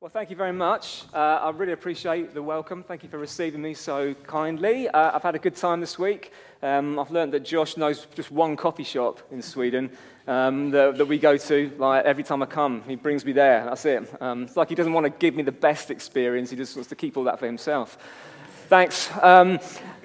Well, thank you very much. Uh, I really appreciate the welcome. Thank you for receiving me so kindly. Uh, I've had a good time this week. Um, I've learned that Josh knows just one coffee shop in Sweden um, that, that, we go to like, every time I come. He brings me there. That's it. Um, it's like he doesn't want to give me the best experience, he just wants to keep all that for himself. Thanks. Um,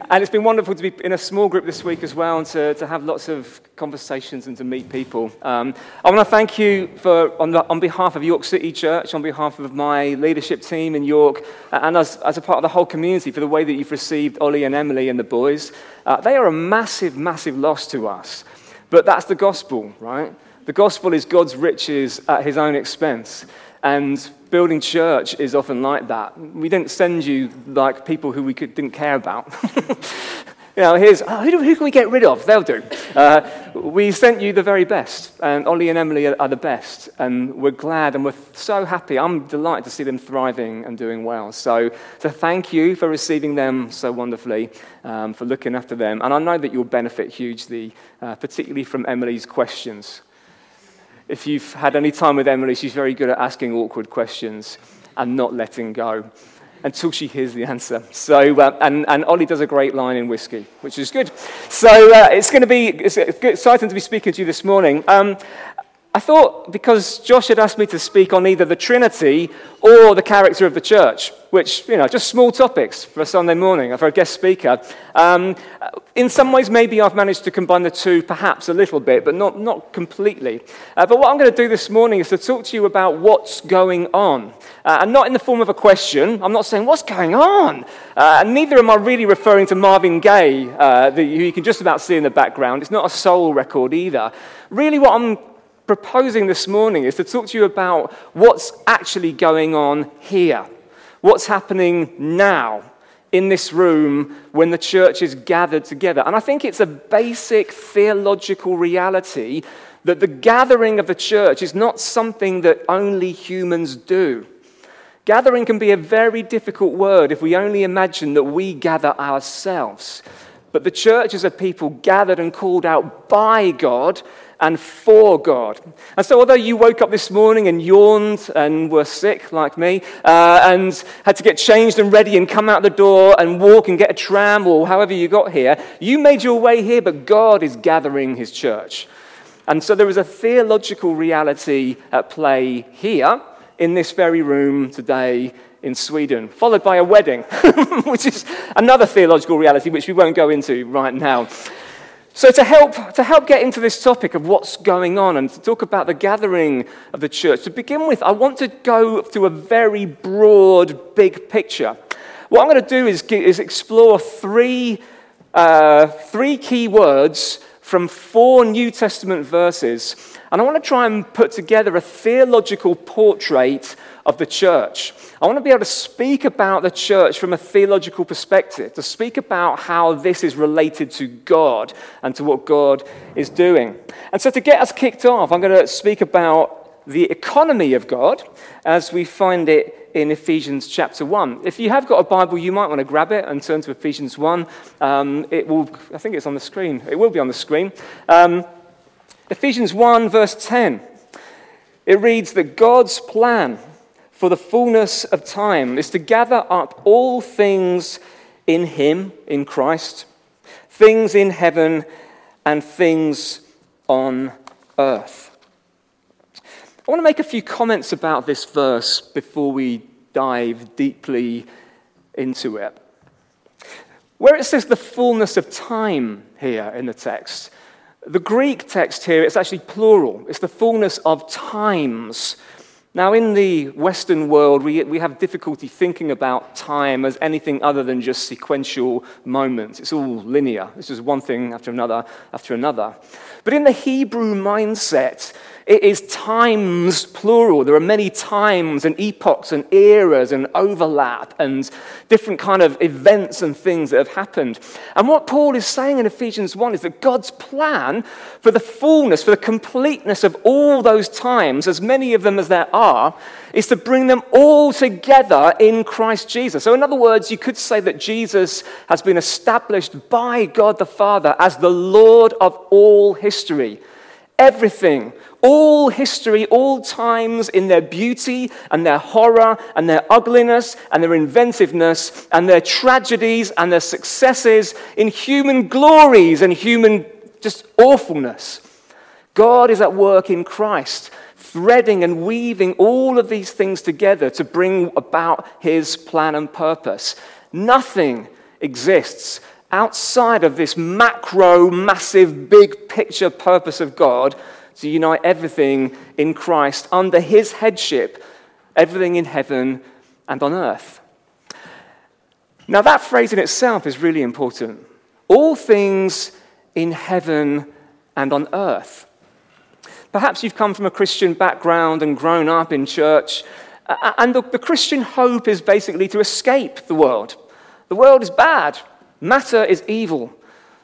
and it's been wonderful to be in a small group this week as well and to, to have lots of conversations and to meet people. Um, I want to thank you for, on, the, on, behalf of York City Church, on behalf of my leadership team in York, and as, as a part of the whole community for the way that you've received Ollie and Emily and the boys. Uh, they are a massive, massive loss to us. But that's the gospel, right? The gospel is God's riches at his own expense. And building church is often like that. We didn't send you like people who we could, didn't care about. you know, here's oh, who, do, who, can we get rid of? They'll do. Uh, we sent you the very best, and Ollie and Emily are, are, the best, and we're glad and we're so happy. I'm delighted to see them thriving and doing well. So, so thank you for receiving them so wonderfully, um, for looking after them, and I know that you'll benefit hugely, uh, particularly from Emily's questions if you've had any time with Emily, she's very good at asking awkward questions and not letting go until she hears the answer. So, uh, and, and Ollie does a great line in whiskey, which is good. So uh, it's going to be it's exciting to be speaking to you this morning. Um, I thought because Josh had asked me to speak on either the Trinity or the character of the church, which, you know, just small topics for a Sunday morning for a guest speaker. Um, in some ways, maybe I've managed to combine the two perhaps a little bit, but not, not completely. Uh, but what I'm going to do this morning is to talk to you about what's going on. Uh, and not in the form of a question. I'm not saying, what's going on? Uh, and neither am I really referring to Marvin Gaye, uh, the, who you can just about see in the background. It's not a soul record either. Really, what I'm proposing this morning is to talk to you about what's actually going on here. What's happening now in this room when the church is gathered together. And I think it's a basic theological reality that the gathering of the church is not something that only humans do. Gathering can be a very difficult word if we only imagine that we gather ourselves. But the church is a people gathered and called out by God and for God. And so, although you woke up this morning and yawned and were sick like me, uh, and had to get changed and ready and come out the door and walk and get a tram or however you got here, you made your way here, but God is gathering his church. And so, there is a theological reality at play here in this very room today in Sweden, followed by a wedding, which is another theological reality which we won't go into right now. So, to help, to help get into this topic of what's going on and to talk about the gathering of the church, to begin with, I want to go through a very broad, big picture. What I'm going to do is, is explore three, uh, three key words from four New Testament verses. And I want to try and put together a theological portrait of the church. I want to be able to speak about the church from a theological perspective, to speak about how this is related to God and to what God is doing. And so, to get us kicked off, I'm going to speak about the economy of God as we find it in Ephesians chapter 1. If you have got a Bible, you might want to grab it and turn to Ephesians 1. Um, it will, I think it's on the screen. It will be on the screen. Um, Ephesians 1, verse 10. It reads that God's plan for the fullness of time is to gather up all things in Him, in Christ, things in heaven and things on earth. I want to make a few comments about this verse before we dive deeply into it. Where it says the fullness of time here in the text, the Greek text here, it's actually plural. It's the fullness of times now, in the Western world, we, we have difficulty thinking about time as anything other than just sequential moments. It's all linear. It's just one thing after another after another. But in the Hebrew mindset, it is times plural. There are many times and epochs and eras and overlap and different kind of events and things that have happened. And what Paul is saying in Ephesians 1 is that God's plan for the fullness, for the completeness of all those times, as many of them as there are, is to bring them all together in Christ Jesus. So, in other words, you could say that Jesus has been established by God the Father as the Lord of all history Everything, all history, all times in their beauty and their horror and their ugliness and their inventiveness and their tragedies and their successes, in human glories and human just awfulness. God is at work in Christ, threading and weaving all of these things together to bring about his plan and purpose. Nothing exists outside of this macro, massive, big picture purpose of God to unite everything in Christ under his headship, everything in heaven and on earth. Now, that phrase in itself is really important. All things in heaven and on earth. Perhaps you've come from a Christian background and grown up in church, and the, the Christian hope is basically to escape the world. The world is bad, Matter is evil.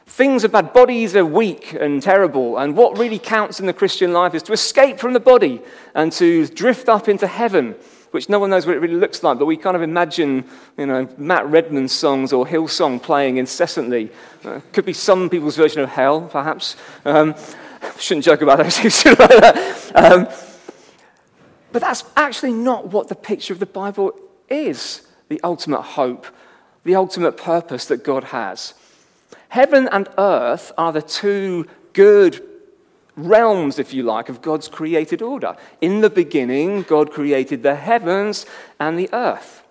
Things are bad. Bodies are weak and terrible. And what really counts in the Christian life is to escape from the body and to drift up into heaven, which no one knows what it really looks like. But we kind of imagine, you know, Matt Redman's songs or Hillsong playing incessantly. Uh, could be some people's version of hell, perhaps. Um, shouldn't joke about those things like that. Um, but that's actually not what the picture of the Bible is the ultimate hope the ultimate purpose that God has. Heaven and earth are the two good realms, if you like, of God's created order. In the beginning, God created the heavens and the earth.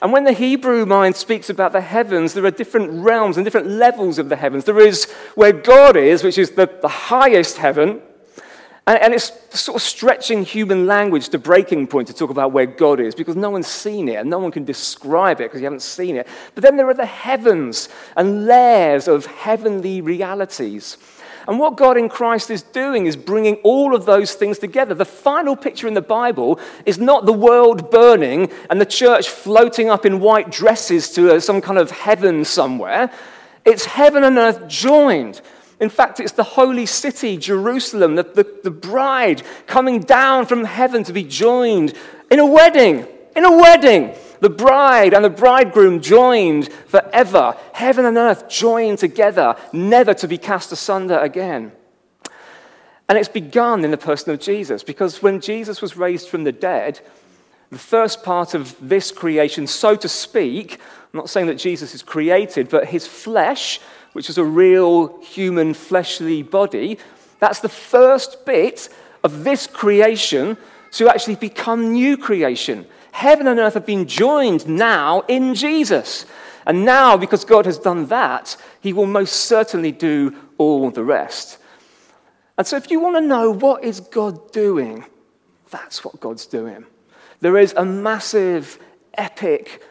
And when the Hebrew mind speaks about the heavens, there are different realms and different levels of the heavens. There is where God is, which is the, the highest heaven, and, and, it's sort of stretching human language to breaking point to talk about where God is because no one's seen it and no one can describe it because you haven't seen it. But then there are the heavens and layers of heavenly realities. And what God in Christ is doing is bringing all of those things together. The final picture in the Bible is not the world burning and the church floating up in white dresses to uh, some kind of heaven somewhere. It's heaven and earth joined in fact, it's the holy city, Jerusalem, the, the, the, bride coming down from heaven to be joined in a wedding. In a wedding. The bride and the bridegroom joined forever. Heaven and earth joined together, never to be cast asunder again. And it's begun in the person of Jesus, because when Jesus was raised from the dead, the first part of this creation, so to speak, I'm not saying that Jesus is created, but his flesh which is a real human fleshly body, that's the first bit of this creation to actually become new creation. Heaven and earth have been joined now in Jesus. And now, because God has done that, He will most certainly do all the rest. And so, if you want to know what is God doing, that's what God's doing. There is a massive, epic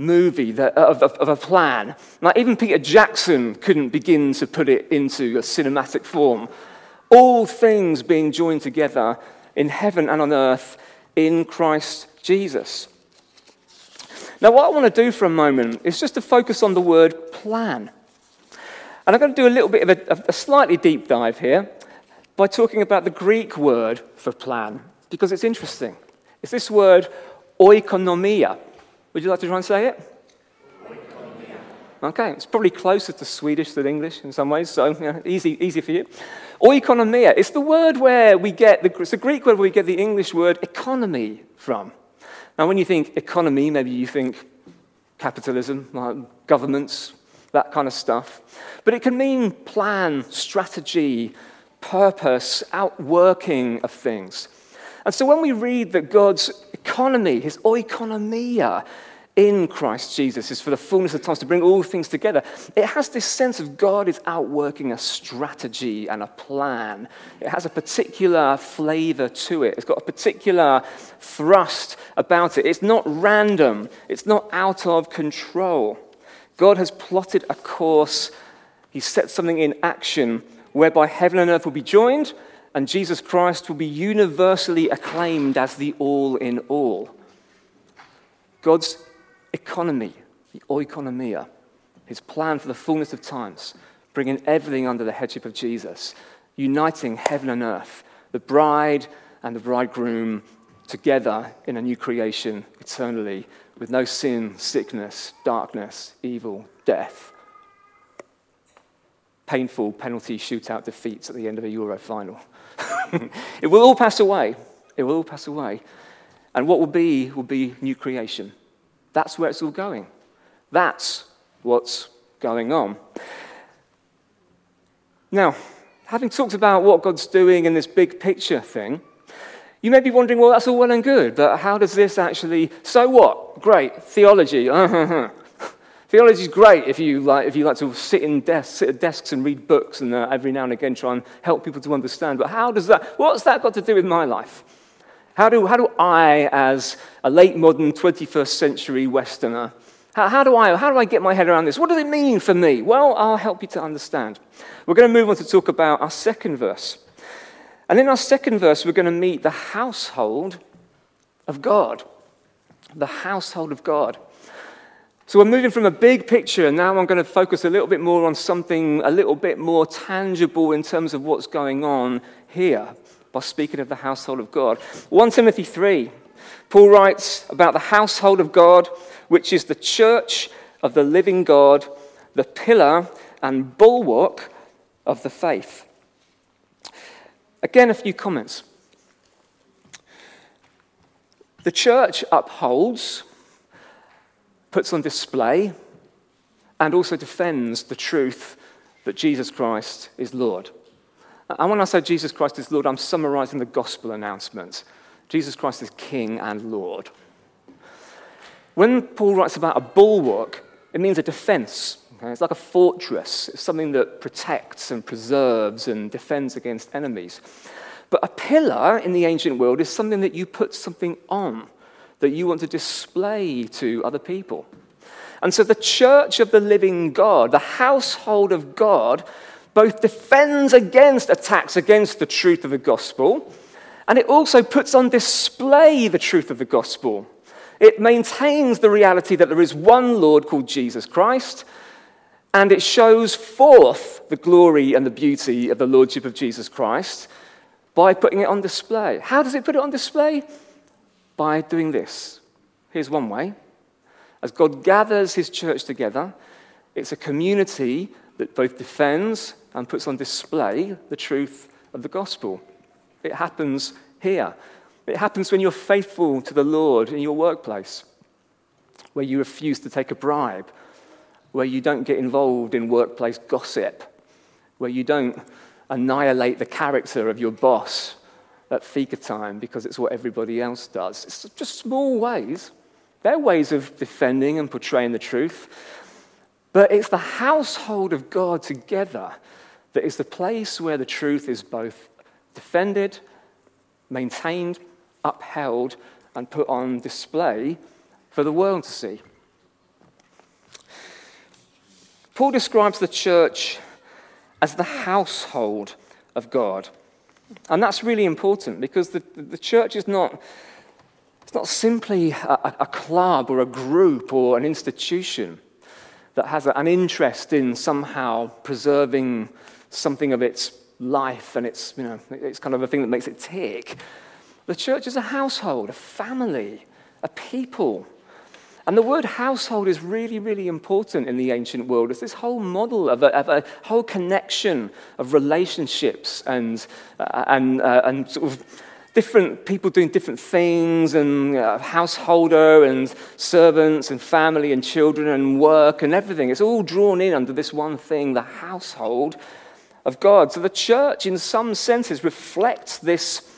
movie that, uh, of, of, of, a plan. Like even Peter Jackson couldn't begin to put it into a cinematic form. All things being joined together in heaven and on earth in Christ Jesus. Now, what I want to do for a moment is just to focus on the word plan. And I'm going to do a little bit of a, a slightly deep dive here by talking about the Greek word for plan, because it's interesting. It's this word oikonomia. Would you like to try and say it? Okay, it's probably closer to Swedish than English in some ways, so easy, easy for you. Oikonomia, it's the word where we get, the, it's a Greek word where we get the English word economy from. Now, when you think economy, maybe you think capitalism, like governments, that kind of stuff. But it can mean plan, strategy, purpose, outworking of things. And so when we read that God's economy, his oikonomia in Christ Jesus is for the fullness of times to bring all things together, it has this sense of God is outworking a strategy and a plan. It has a particular flavor to it, it's got a particular thrust about it. It's not random, it's not out of control. God has plotted a course, He set something in action whereby heaven and earth will be joined and Jesus Christ will be universally acclaimed as the all in all. God's economy, the oikonomia, his plan for the fullness of times, bringing everything under the headship of Jesus, uniting heaven and earth, the bride and the bridegroom together in a new creation eternally with no sin, sickness, darkness, evil, death. Painful penalty shootout defeats at the end of a Euro final. it will all pass away. It will all pass away. And what will be will be new creation. That's where it's all going. That's what's going on. Now, having talked about what God's doing in this big picture thing, you may be wondering, well, that's all well and good, but how does this actually, so what? Great, theology. theology is great if you, like, if you like to sit, in sit at desks and read books and uh, every now and again try and help people to understand. But how does that, what's that got to do with my life? How do, how do I, as a late modern 21st century Westerner, how, how, do I, how do I get my head around this? What does it mean for me? Well, I'll help you to understand. We're going to move on to talk about our second verse. And in our second verse, we're going to meet the household of God. The household of God. So we're moving from a big picture, and now I'm going to focus a little bit more on something a little bit more tangible in terms of what's going on here by speaking of the household of God. 1 Timothy 3, Paul writes about the household of God which is the church of the living God, the pillar and bulwark of the faith. Again, a few comments. The church upholds, puts on display, and also defends the truth that Jesus Christ is Lord. And when I say Jesus Christ is Lord, I'm summarizing the gospel announcement. Jesus Christ is King and Lord. When Paul writes about a bulwark, it means a defense. Okay? It's like a fortress, it's something that protects and preserves and defends against enemies. But a pillar in the ancient world is something that you put something on, that you want to display to other people. And so the church of the living God, the household of God, both defends against attacks against the truth of the gospel, and it also puts on display the truth of the gospel it maintains the reality that there is one Lord called Jesus Christ, and it shows forth the glory and the beauty of the Lordship of Jesus Christ by putting it on display. How does it put it on display? By doing this. Here's one way. As God gathers his church together, it's a community that both defends and puts on display the truth of the gospel. It happens here. It happens when you're faithful to the Lord in your workplace, where you refuse to take a bribe, where you don't get involved in workplace gossip, where you don't annihilate the character of your boss at fika time because it's what everybody else does. It's just small ways. They're ways of defending and portraying the truth. But it's the household of God together that is the place where the truth is both defended, maintained, upheld and put on display for the world to see. Paul describes the church as the household of God. And that's really important because the, the church is not, it's not simply a, a club or a group or an institution that has an interest in somehow preserving something of its life and it's, you know, it's kind of a thing that makes it tick. The church is a household, a family, a people. And the word household is really, really important in the ancient world. It's this whole model of a, of a whole connection of relationships and, uh, and, uh, and sort of different people doing different things, and uh, householder and servants and family and children and work and everything. It's all drawn in under this one thing, the household of God. So the church, in some senses, reflects this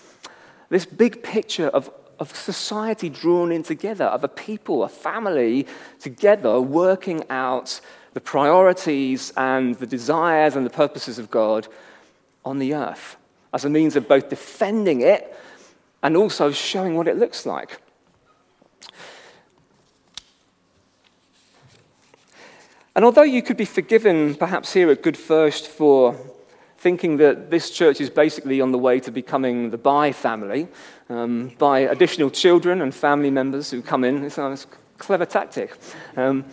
this big picture of, of society drawn in together, of a people, a family together working out the priorities and the desires and the purposes of God on the earth as a means of both defending it and also showing what it looks like. And although you could be forgiven, perhaps here at Good First, for thinking that this church is basically on the way to becoming the By family um, by additional children and family members who come in. It's a clever tactic. Um,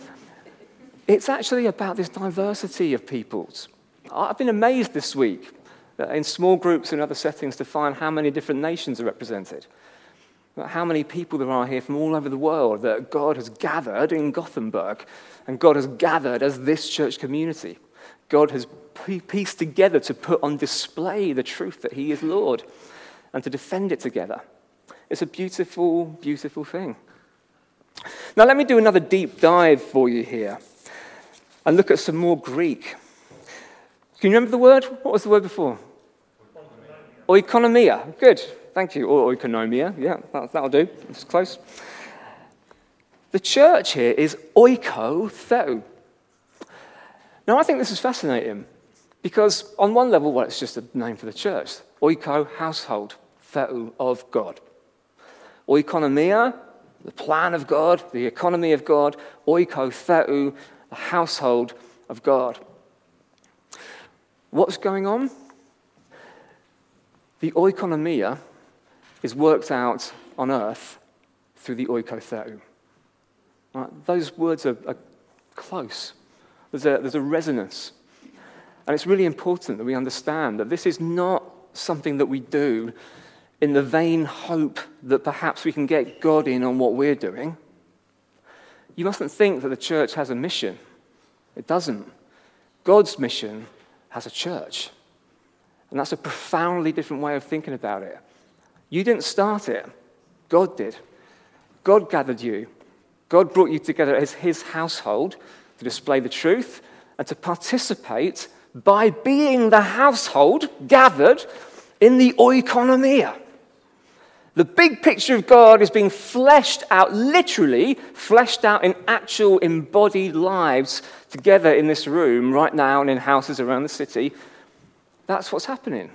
it's actually about this diversity of peoples. I've been amazed this week in small groups and other settings to find how many different nations are represented. How many people there are here from all over the world that God has gathered in Gothenburg and God has gathered as this church community God has pieced together to put on display the truth that He is Lord and to defend it together. It's a beautiful, beautiful thing. Now, let me do another deep dive for you here and look at some more Greek. Can you remember the word? What was the word before? Oikonomia. Good. Thank you. Or oikonomia. Yeah, that'll do. It's close. The church here is oiko theu. Now, I think this is fascinating because, on one level, well, it's just a name for the church. Oiko, household, theu, of God. Oikonomia, the plan of God, the economy of God. Oiko theu, the household of God. What's going on? The oikonomia is worked out on earth through the oikotheu. Right? Those words are, are close. There's a, there's a resonance. And it's really important that we understand that this is not something that we do in the vain hope that perhaps we can get God in on what we're doing. You mustn't think that the church has a mission. It doesn't. God's mission has a church. And that's a profoundly different way of thinking about it. You didn't start it, God did. God gathered you, God brought you together as His household to display the truth and to participate by being the household gathered in the oikonomia. The big picture of God is being fleshed out, literally fleshed out in actual embodied lives together in this room right now and in houses around the city. That's what's happening.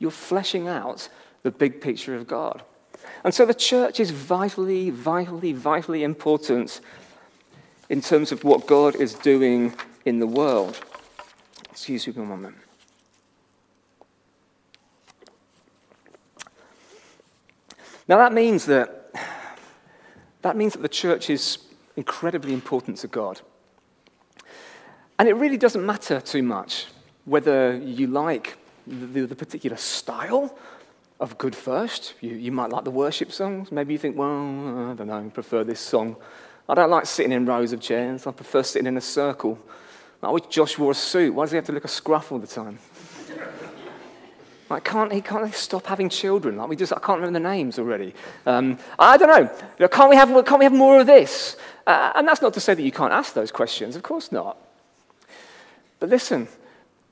You're fleshing out the big picture of God. And so the church is vitally, vitally, vitally important in terms of what God is doing in the world. Excuse me a moment. Now that means that that means that the church is incredibly important to God. And it really doesn't matter too much whether you like the, the particular style of Good First. You, you might like the worship songs. Maybe you think, well, I don't know, I prefer this song. I don't like sitting in rows of chairs. I prefer sitting in a circle. I wish Josh wore a suit. Why does he have to look a scruff all the time? Like, can't he can't he stop having children? Like we just, I can't remember the names already. Um, I don't know. Know. Can't we have, can't we have more of this? Uh, and that's not to say that you can't ask those questions. Of course not. But listen,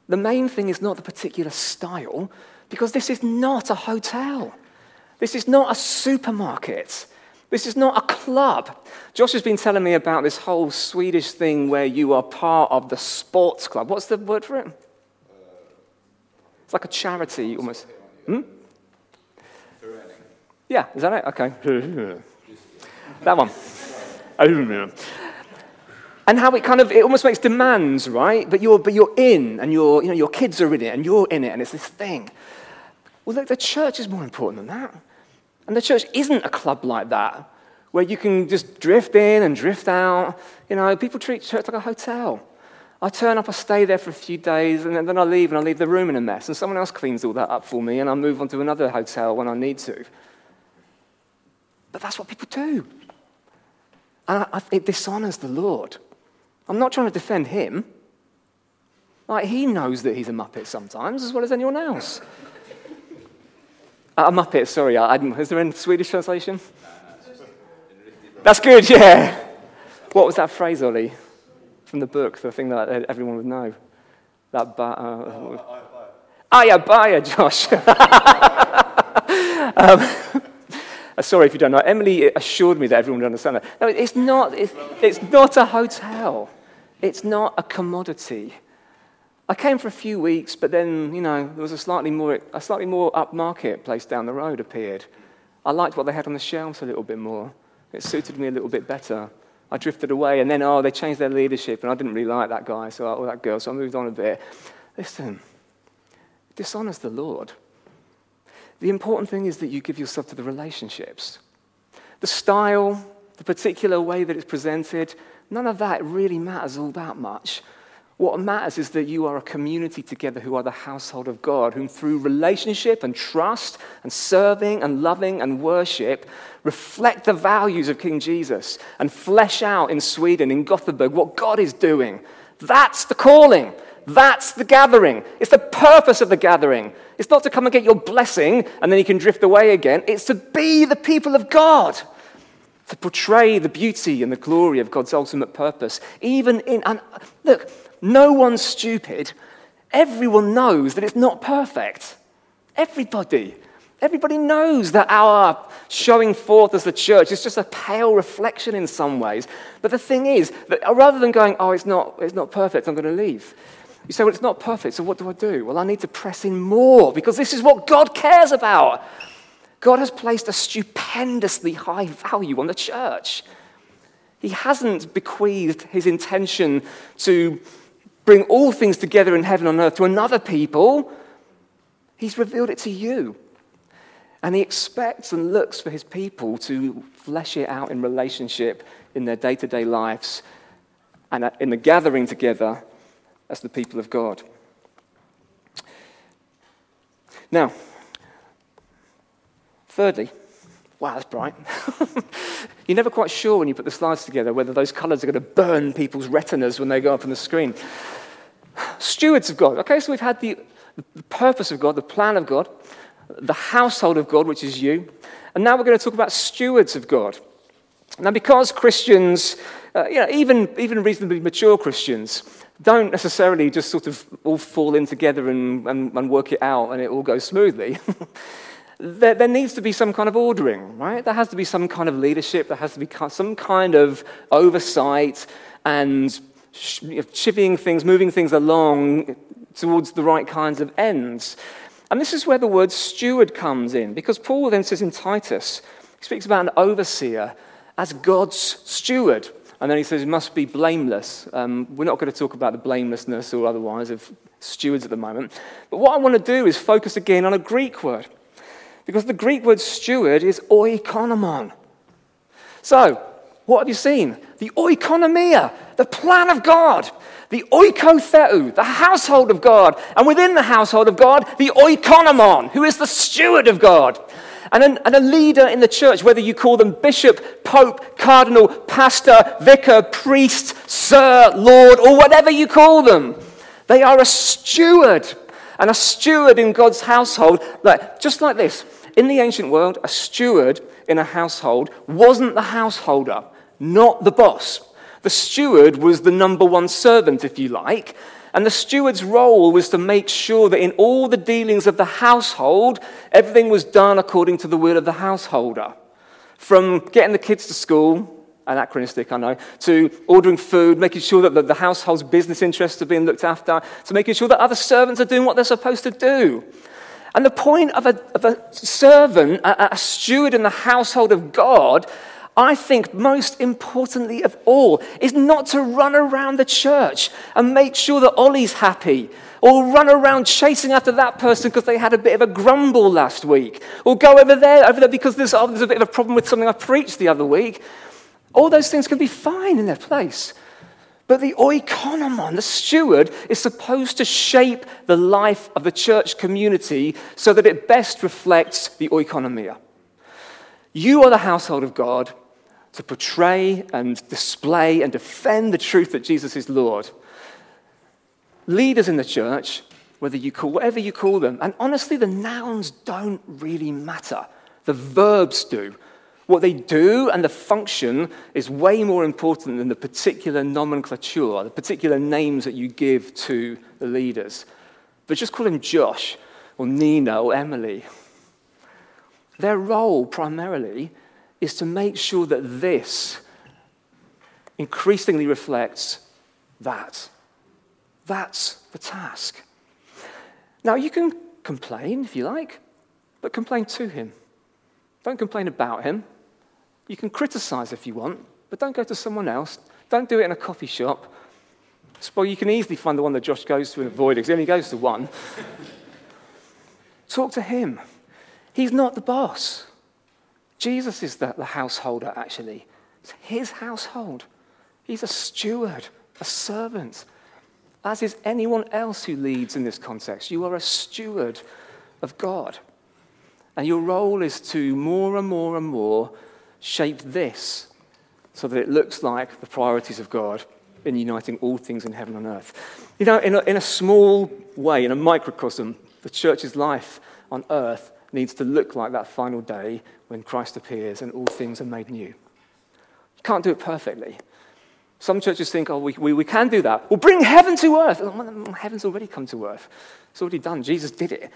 the main thing is not the particular style, because this is not a hotel. This is not a supermarket. This is not a club. Josh has been telling me about this whole Swedish thing where you are part of the sports club. What's the word for it? It's like a charity almost. Hmm? Yeah, is that it? Okay. that one. And how it kind of, it almost makes demands, right? But you're, but you're in, and you're, you know, your kids are in it, and you're in it, and it's this thing. Well, look, the church is more important than that. And the church isn't a club like that, where you can just drift in and drift out. You know, people treat church like a hotel. I turn up, I stay there for a few days, and then I leave, and I leave the room in a mess, and someone else cleans all that up for me, and I move on to another hotel when I need to. But that's what people do. And I, it dishonors the Lord. I'm not trying to defend him. Like, he knows that he's a muppet sometimes, as well as anyone else. Uh, a muppet, sorry. I, is there a Swedish translation? That's good, yeah. What was that phrase, Ollie? From the book, the thing that everyone would know. That ba- uh, oh, yeah, Baya, Josh. um, uh, sorry if you don't know. Emily assured me that everyone would understand that. No, it's not, it's, it's not a hotel. It's not a commodity. I came for a few weeks, but then, you know, there was a slightly more, a slightly more upmarket place down the road appeared. I liked what they had on the shelves a little bit more. It suited me a little bit better. I drifted away, and then, oh, they changed their leadership, and I didn't really like that guy, so, or that girl, so I moved on a bit. Listen, it dishonors the Lord. The important thing is that you give yourself to the relationships. The style, the particular way that it's presented, none of that really matters all that much. What matters is that you are a community together who are the household of God, whom through relationship and trust and serving and loving and worship reflect the values of King Jesus and flesh out in Sweden, in Gothenburg, what God is doing. That's the calling. That's the gathering. It's the purpose of the gathering. It's not to come and get your blessing and then you can drift away again. It's to be the people of God, to portray the beauty and the glory of God's ultimate purpose. Even in, and look, no one's stupid. Everyone knows that it's not perfect. Everybody. Everybody knows that our showing forth as the church is just a pale reflection in some ways. But the thing is, that rather than going, oh, it's not, it's not perfect, I'm going to leave, you say, well, it's not perfect, so what do I do? Well, I need to press in more because this is what God cares about. God has placed a stupendously high value on the church. He hasn't bequeathed his intention to bring all things together in heaven and earth to another people. He's revealed it to you. And he expects and looks for his people to flesh it out in relationship in their day to day lives and in the gathering together as the people of God. Now, thirdly, wow, that's bright. You're never quite sure when you put the slides together whether those colours are going to burn people's retinas when they go up on the screen. Stewards of God. Okay, so we've had the, the purpose of God, the plan of God the household of God, which is you. And now we're going to talk about stewards of God. Now, because Christians, uh, you know, even, even reasonably mature Christians, don't necessarily just sort of all fall in together and, and, and work it out and it all goes smoothly. there, there, needs to be some kind of ordering, right? There has to be some kind of leadership, there has to be some kind of oversight and chivying things, moving things along towards the right kinds of ends. And this is where the word steward comes in, because Paul then says in Titus, he speaks about an overseer as God's steward. And then he says, he must be blameless. Um, we're not going to talk about the blamelessness or otherwise of stewards at the moment. But what I want to do is focus again on a Greek word. Because the Greek word steward is oikonomon. So, what have you seen? The oikonomia, the plan of God the oikotheu, the household of God, and within the household of God, the oikonomon, who is the steward of God. And, an, and a leader in the church, whether you call them bishop, pope, cardinal, pastor, vicar, priest, sir, lord, or whatever you call them, they are a steward. And a steward in God's household, like, just like this. In the ancient world, a steward in a household wasn't the householder, not the boss. The steward was the number one servant, if you like. And the steward's role was to make sure that in all the dealings of the household, everything was done according to the will of the householder. From getting the kids to school, anachronistic, I know, to ordering food, making sure that the household's business interests are being looked after, to making sure that other servants are doing what they're supposed to do. And the point of a, of a servant, a, a steward in the household of God, I think most importantly of all is not to run around the church and make sure that Ollie's happy, or run around chasing after that person because they had a bit of a grumble last week, or go over there, over there because there's, oh, there's a bit of a problem with something I preached the other week. All those things can be fine in their place. But the oikonomon, the steward, is supposed to shape the life of the church community so that it best reflects the oikonomia. You are the household of God to portray and display and defend the truth that Jesus is Lord. Leaders in the church, whether you call whatever you call them, and honestly, the nouns don't really matter. The verbs do. What they do and the function is way more important than the particular nomenclature, the particular names that you give to the leaders. But just call him Josh or Nina or Emily. Their role primarily is to make sure that this increasingly reflects that. That's the task. Now, you can complain if you like, but complain to him. Don't complain about him. You can criticize if you want, but don't go to someone else. Don't do it in a coffee shop. Well, you can easily find the one that Josh goes to and avoid it because he only goes to one. Talk to him. He's not the boss. Jesus is the, the householder, actually. It's his household. He's a steward, a servant, as is anyone else who leads in this context. You are a steward of God. And your role is to more and more and more shape this so that it looks like the priorities of God in uniting all things in heaven and earth. You know, in a, in a small way, in a microcosm, the church's life on earth needs to look like that final day when Christ appears and all things are made new. You can't do it perfectly. Some churches think, oh, we, we, we can do that. Well, bring heaven to earth. Oh, well, heaven's already come to earth. It's already done. Jesus did it.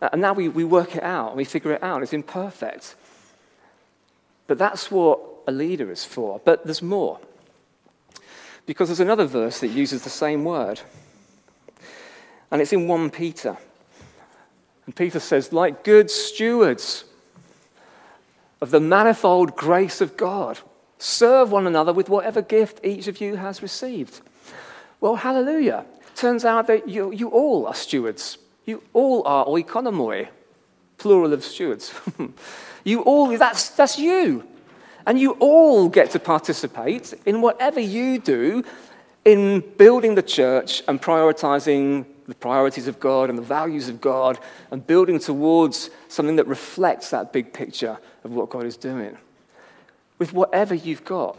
Uh, and now we, we work it out and we figure it out. It's imperfect. But that's what a leader is for. But there's more. Because there's another verse that uses the same word. And it's in 1 Peter. And Peter says, like good stewards of the manifold grace of God, serve one another with whatever gift each of you has received. Well, hallelujah. Turns out that you, you all are stewards. You all are oikonomoi, plural of stewards. you all, that's, that's you. And you all get to participate in whatever you do in building the church and prioritizing the priorities of God and the values of God and building towards something that reflects that big picture of what God is doing with whatever you've got.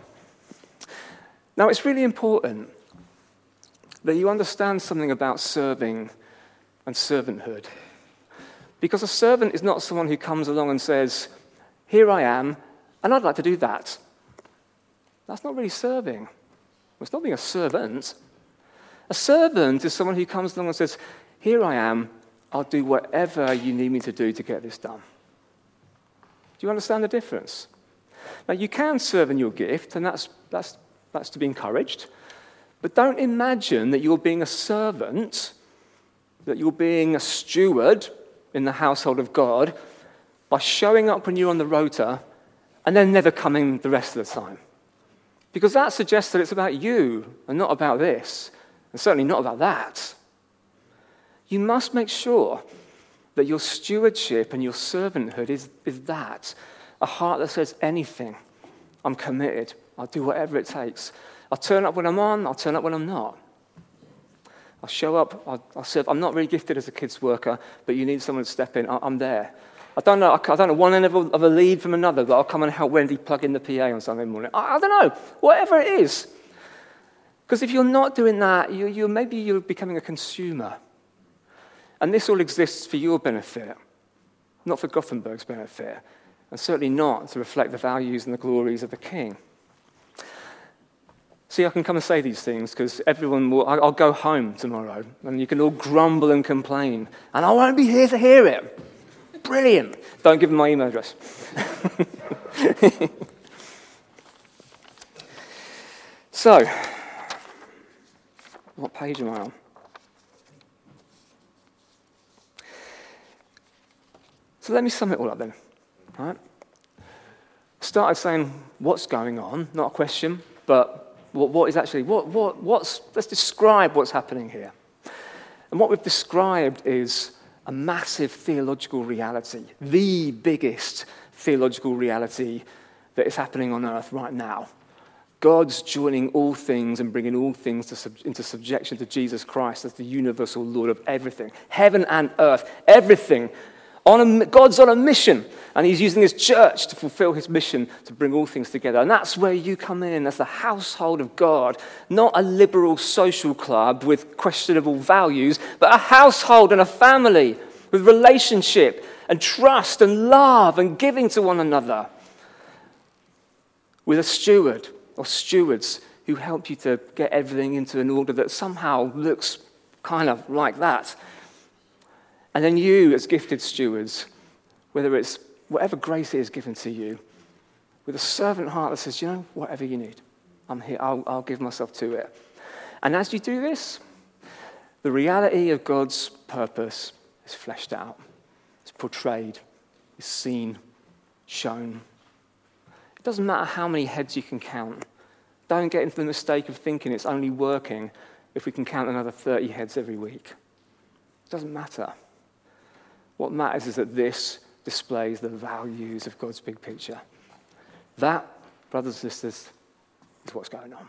Now, it's really important that you understand something about serving and servanthood. Because a servant is not someone who comes along and says, Here I am, and I'd like to do that. That's not really serving. It's not being a servant. A servant is someone who comes along and says, Here I am, I'll do whatever you need me to do to get this done. Do you understand the difference? Now, you can serve in your gift, and that's, that's, that's to be encouraged. But don't imagine that you're being a servant, that you're being a steward in the household of God by showing up when you're on the rota and then never coming the rest of the time. Because that suggests that it's about you and not about this, and certainly not about that. You must make sure that your stewardship and your servanthood is, is that a heart that says anything, I'm committed, I'll do whatever it takes. I'll turn up when I'm on, I'll turn up when I'm not. I'll show up, I'll, I'll serve. I'm not really gifted as a kids worker, but you need someone to step in, I'm there. I don't know, I don't know one end of a, of a lead from another, but I'll come and help Wendy plug in the PA on Sunday morning. I, I don't know, whatever it is. Because if you're not doing that, you, you, maybe you're becoming a consumer. And this all exists for your benefit, not for Gothenburg's benefit, and certainly not to reflect the values and the glories of the King. See, I can come and say these things because everyone will. I'll go home tomorrow and you can all grumble and complain, and I won't be here to hear it. Brilliant. Don't give them my email address. so, what page am I on? So let me sum it all up then. All right? Started saying what's going on, not a question, but what, what is actually, what, what, what's, let's describe what's happening here. And what we've described is a massive theological reality, the biggest theological reality that is happening on earth right now. God's joining all things and bringing all things sub- into subjection to Jesus Christ as the universal Lord of everything. Heaven and earth, everything. On a, God's on a mission, and He's using His church to fulfill His mission to bring all things together. And that's where you come in as the household of God, not a liberal social club with questionable values, but a household and a family with relationship and trust and love and giving to one another. With a steward or stewards who help you to get everything into an order that somehow looks kind of like that. And then you, as gifted stewards, whether it's whatever grace is given to you, with a servant heart that says, you know, whatever you need, I'm here, I'll, I'll give myself to it. And as you do this, the reality of God's purpose is fleshed out, it's portrayed, it's seen, shown. It doesn't matter how many heads you can count. Don't get into the mistake of thinking it's only working if we can count another 30 heads every week. It doesn't matter. What matters is that this displays the values of God's big picture. That, brothers and sisters, is what's going on.